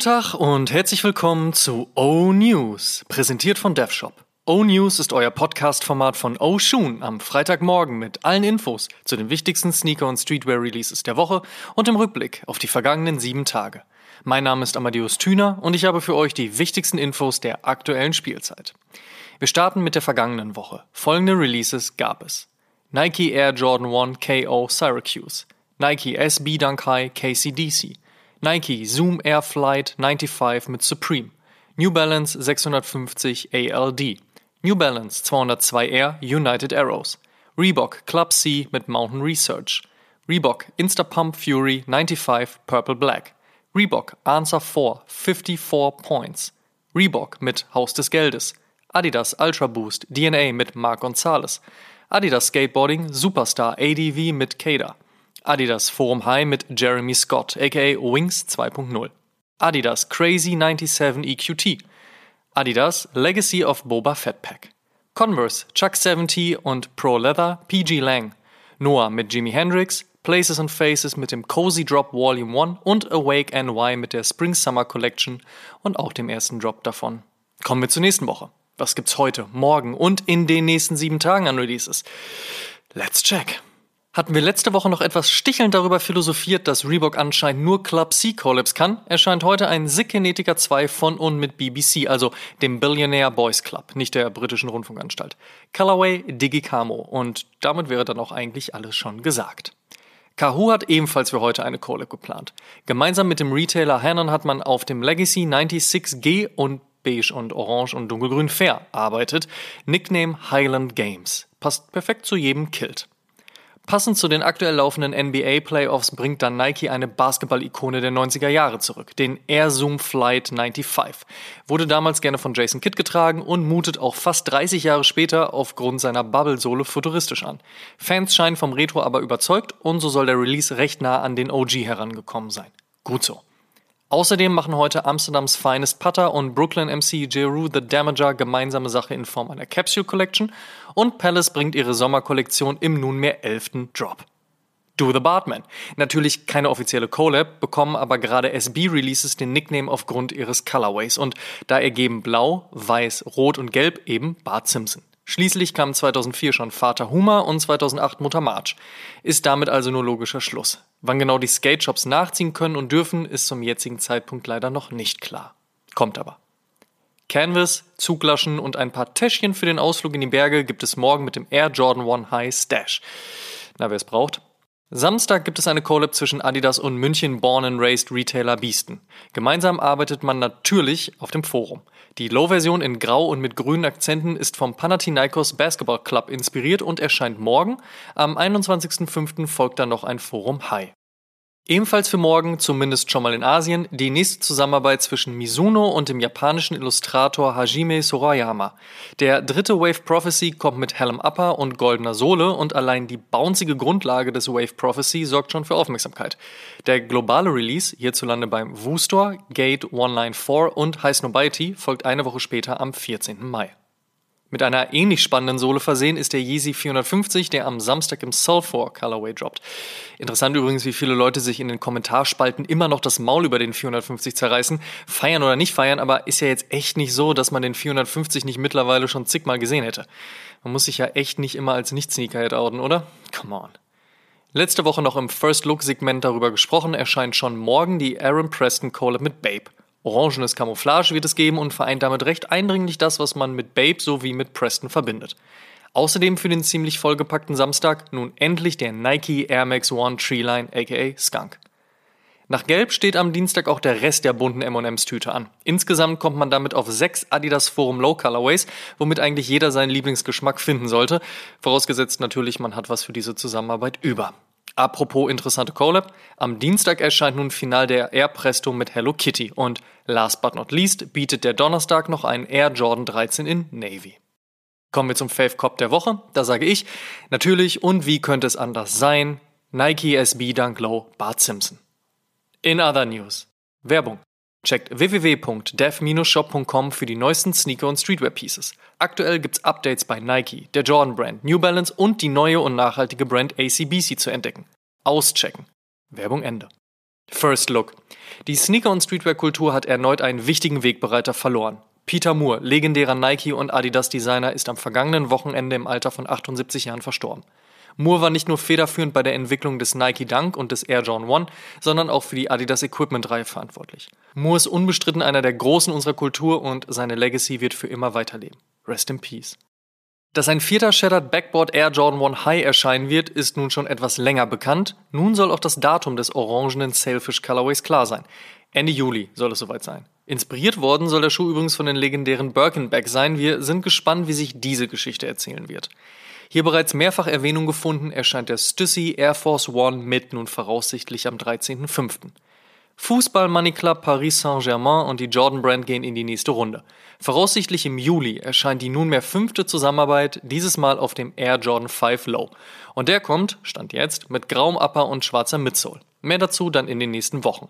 Guten Tag und herzlich willkommen zu O News, präsentiert von DevShop. O News ist euer Podcast-Format von O Shoon am Freitagmorgen mit allen Infos zu den wichtigsten Sneaker- und Streetwear-Releases der Woche und im Rückblick auf die vergangenen sieben Tage. Mein Name ist Amadeus Thüner und ich habe für euch die wichtigsten Infos der aktuellen Spielzeit. Wir starten mit der vergangenen Woche. Folgende Releases gab es. Nike Air Jordan 1 KO Syracuse, Nike SB Dunk High KCDC, Nike Zoom Air Flight 95 mit Supreme, New Balance 650 ALD, New Balance 202R United Arrows, Reebok Club C mit Mountain Research, Reebok Instapump Fury 95 Purple Black, Reebok Answer 4 54 Points, Reebok mit Haus des Geldes, Adidas Ultra Boost DNA mit Marc Gonzalez, Adidas Skateboarding Superstar ADV mit Kada, Adidas Forum High mit Jeremy Scott, aka Wings 2.0. Adidas Crazy 97 EQT. Adidas Legacy of Boba Fett Pack. Converse Chuck 70 und Pro Leather PG Lang. Noah mit Jimi Hendrix, Places and Faces mit dem Cozy Drop Volume 1 und Awake NY mit der Spring Summer Collection und auch dem ersten Drop davon. Kommen wir zur nächsten Woche. Was gibt's heute, morgen und in den nächsten sieben Tagen an Releases? Let's check. Hatten wir letzte Woche noch etwas stichelnd darüber philosophiert, dass Reebok anscheinend nur Club C Collabs kann, erscheint heute ein Sick-Kinetica 2 von und mit BBC, also dem Billionaire Boys Club, nicht der britischen Rundfunkanstalt. Colorway Digicamo und damit wäre dann auch eigentlich alles schon gesagt. Kahoo hat ebenfalls für heute eine Collab geplant. Gemeinsam mit dem Retailer Hannon hat man auf dem Legacy 96G und Beige und Orange und Dunkelgrün Fair arbeitet. Nickname Highland Games. Passt perfekt zu jedem Kilt. Passend zu den aktuell laufenden NBA Playoffs bringt dann Nike eine Basketball-Ikone der 90er Jahre zurück, den Air Zoom Flight 95. Wurde damals gerne von Jason Kidd getragen und mutet auch fast 30 Jahre später aufgrund seiner Bubble-Sohle futuristisch an. Fans scheinen vom Retro aber überzeugt und so soll der Release recht nah an den OG herangekommen sein. Gut so. Außerdem machen heute Amsterdams Finest Putter und Brooklyn MC Jeru The Damager gemeinsame Sache in Form einer Capsule Collection und Palace bringt ihre Sommerkollektion im nunmehr elften Drop. Do the Bartman. Natürlich keine offizielle Collab, bekommen aber gerade SB-Releases den Nickname aufgrund ihres Colorways und da ergeben Blau, Weiß, Rot und Gelb eben Bart Simpson. Schließlich kam 2004 schon Vater Hummer und 2008 Mutter March. Ist damit also nur logischer Schluss. Wann genau die Skate-Shops nachziehen können und dürfen, ist zum jetzigen Zeitpunkt leider noch nicht klar. Kommt aber. Canvas, Zuglaschen und ein paar Täschchen für den Ausflug in die Berge gibt es morgen mit dem Air Jordan 1 High Stash. Na, wer es braucht? Samstag gibt es eine Collab zwischen Adidas und München Born and Raised Retailer Biesten. Gemeinsam arbeitet man natürlich auf dem Forum. Die Low-Version in Grau und mit grünen Akzenten ist vom Panathinaikos Basketball Club inspiriert und erscheint morgen. Am 21.05. folgt dann noch ein Forum High. Ebenfalls für morgen, zumindest schon mal in Asien, die nächste Zusammenarbeit zwischen Mizuno und dem japanischen Illustrator Hajime Sorayama. Der dritte Wave Prophecy kommt mit hellem Upper und goldener Sohle und allein die bouncige Grundlage des Wave Prophecy sorgt schon für Aufmerksamkeit. Der globale Release, hierzulande beim Woo Store, Gate 194 und High Snobiety, folgt eine Woche später am 14. Mai. Mit einer ähnlich spannenden Sohle versehen ist der Yeezy 450, der am Samstag im Sulfur Colorway droppt. Interessant übrigens, wie viele Leute sich in den Kommentarspalten immer noch das Maul über den 450 zerreißen. Feiern oder nicht feiern, aber ist ja jetzt echt nicht so, dass man den 450 nicht mittlerweile schon zigmal gesehen hätte. Man muss sich ja echt nicht immer als Nicht-Sneakerhead outen, oder? Come on. Letzte Woche noch im First Look Segment darüber gesprochen, erscheint schon morgen die Aaron Preston Collab mit Babe. Orangenes Camouflage wird es geben und vereint damit recht eindringlich das, was man mit Babe sowie mit Preston verbindet. Außerdem für den ziemlich vollgepackten Samstag nun endlich der Nike Air Max One Treeline aka Skunk. Nach Gelb steht am Dienstag auch der Rest der bunten M&M's Tüte an. Insgesamt kommt man damit auf sechs Adidas Forum Low Colorways, womit eigentlich jeder seinen Lieblingsgeschmack finden sollte. Vorausgesetzt natürlich, man hat was für diese Zusammenarbeit über. Apropos interessante Collab, am Dienstag erscheint nun final der Air Presto mit Hello Kitty und last but not least bietet der Donnerstag noch einen Air Jordan 13 in Navy. Kommen wir zum Fave Cop der Woche. Da sage ich, natürlich und wie könnte es anders sein, Nike SB Dunk Low Bart Simpson. In other news. Werbung. Checkt www.dev-shop.com für die neuesten Sneaker- und Streetwear-Pieces. Aktuell gibt's Updates bei Nike, der Jordan Brand, New Balance und die neue und nachhaltige Brand ACBC zu entdecken. Auschecken. Werbung Ende. First Look. Die Sneaker- und Streetwear-Kultur hat erneut einen wichtigen Wegbereiter verloren. Peter Moore, legendärer Nike- und Adidas-Designer, ist am vergangenen Wochenende im Alter von 78 Jahren verstorben. Moore war nicht nur federführend bei der Entwicklung des Nike Dunk und des Air Jordan 1, sondern auch für die Adidas Equipment-Reihe verantwortlich. Moore ist unbestritten einer der Großen unserer Kultur und seine Legacy wird für immer weiterleben. Rest in Peace. Dass ein vierter Shattered Backboard Air Jordan 1 High erscheinen wird, ist nun schon etwas länger bekannt. Nun soll auch das Datum des orangenen Sailfish Colorways klar sein. Ende Juli soll es soweit sein. Inspiriert worden soll der Schuh übrigens von den legendären Birkenback sein. Wir sind gespannt, wie sich diese Geschichte erzählen wird. Hier bereits mehrfach Erwähnung gefunden, erscheint der Stussy Air Force One mit nun voraussichtlich am 13.05. Fußball Money Club Paris Saint-Germain und die Jordan Brand gehen in die nächste Runde. Voraussichtlich im Juli erscheint die nunmehr fünfte Zusammenarbeit, dieses Mal auf dem Air Jordan 5 Low. Und der kommt, stand jetzt, mit grauem Upper und schwarzer Midsole. Mehr dazu dann in den nächsten Wochen.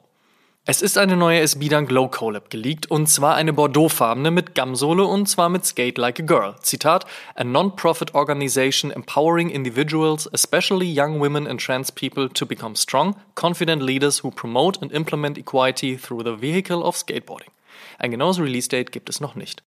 Es ist eine neue SB Dunk Low Collab geleakt und zwar eine Bordeauxfarbene mit Gamsohle und zwar mit Skate Like a Girl. Zitat: A non-profit organization empowering individuals, especially young women and trans people, to become strong, confident leaders who promote and implement equality through the vehicle of skateboarding. Ein genaues Release-Date gibt es noch nicht.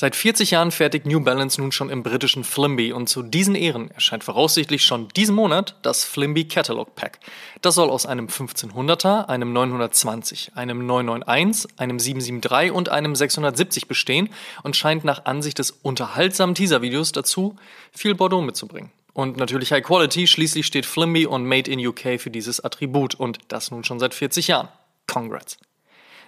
Seit 40 Jahren fertigt New Balance nun schon im britischen Flimby und zu diesen Ehren erscheint voraussichtlich schon diesen Monat das Flimby Catalog Pack. Das soll aus einem 1500er, einem 920, einem 991, einem 773 und einem 670 bestehen und scheint nach Ansicht des unterhaltsamen Teaser-Videos dazu, viel Bordeaux mitzubringen. Und natürlich High Quality, schließlich steht Flimby und Made in UK für dieses Attribut und das nun schon seit 40 Jahren. Congrats.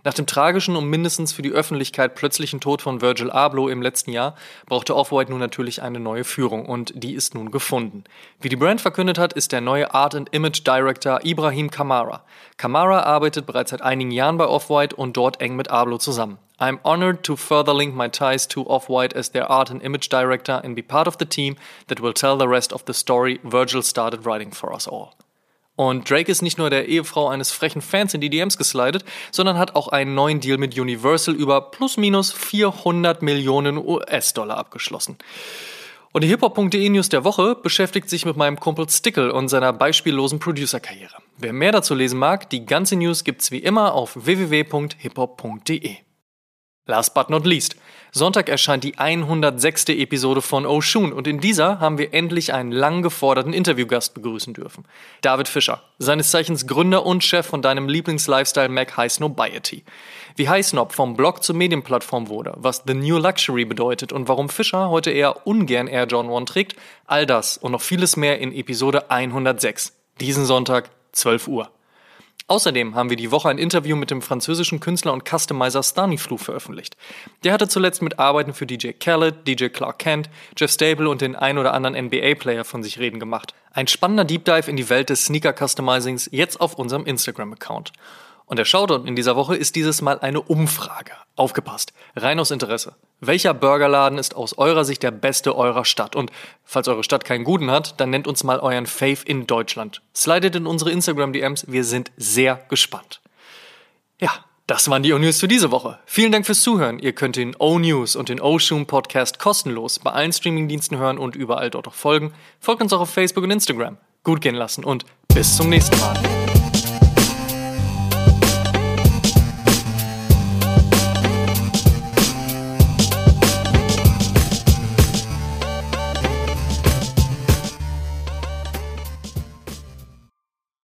Nach dem tragischen und mindestens für die Öffentlichkeit plötzlichen Tod von Virgil Abloh im letzten Jahr brauchte Off-White nun natürlich eine neue Führung und die ist nun gefunden. Wie die Brand verkündet hat, ist der neue Art and Image Director Ibrahim Kamara. Kamara arbeitet bereits seit einigen Jahren bei Off-White und dort eng mit Abloh zusammen. I'm honored to further link my ties to Off-White as their art and image director and be part of the team that will tell the rest of the story Virgil started writing for us all. Und Drake ist nicht nur der Ehefrau eines frechen Fans in die DMs geslidet, sondern hat auch einen neuen Deal mit Universal über plus minus 400 Millionen US-Dollar abgeschlossen. Und die hiphop.de News der Woche beschäftigt sich mit meinem Kumpel Stickle und seiner beispiellosen Producer-Karriere. Wer mehr dazu lesen mag, die ganze News gibt's wie immer auf www.hiphop.de. Last but not least. Sonntag erscheint die 106. Episode von Oshun und in dieser haben wir endlich einen lang geforderten Interviewgast begrüßen dürfen. David Fischer, seines Zeichens Gründer und Chef von deinem Lieblings-Lifestyle Mac High Snobiety. Wie High Snob vom Blog zur Medienplattform wurde, was The New Luxury bedeutet und warum Fischer heute eher ungern Air John One trägt, all das und noch vieles mehr in Episode 106. Diesen Sonntag, 12 Uhr. Außerdem haben wir die Woche ein Interview mit dem französischen Künstler und Customizer Staniflu veröffentlicht. Der hatte zuletzt mit Arbeiten für DJ Khaled, DJ Clark Kent, Jeff Stable und den ein oder anderen NBA-Player von sich reden gemacht. Ein spannender Deep Dive in die Welt des Sneaker-Customizings jetzt auf unserem Instagram-Account. Und der Shoutout in dieser Woche ist dieses Mal eine Umfrage. Aufgepasst. Rein aus Interesse. Welcher Burgerladen ist aus eurer Sicht der beste eurer Stadt? Und falls eure Stadt keinen guten hat, dann nennt uns mal euren Fave in Deutschland. Slidet in unsere Instagram-DMs. Wir sind sehr gespannt. Ja, das waren die O-News für diese Woche. Vielen Dank fürs Zuhören. Ihr könnt den O-News und den O-Shoom Podcast kostenlos bei allen Streamingdiensten hören und überall dort auch folgen. Folgt uns auch auf Facebook und Instagram. Gut gehen lassen und bis zum nächsten Mal.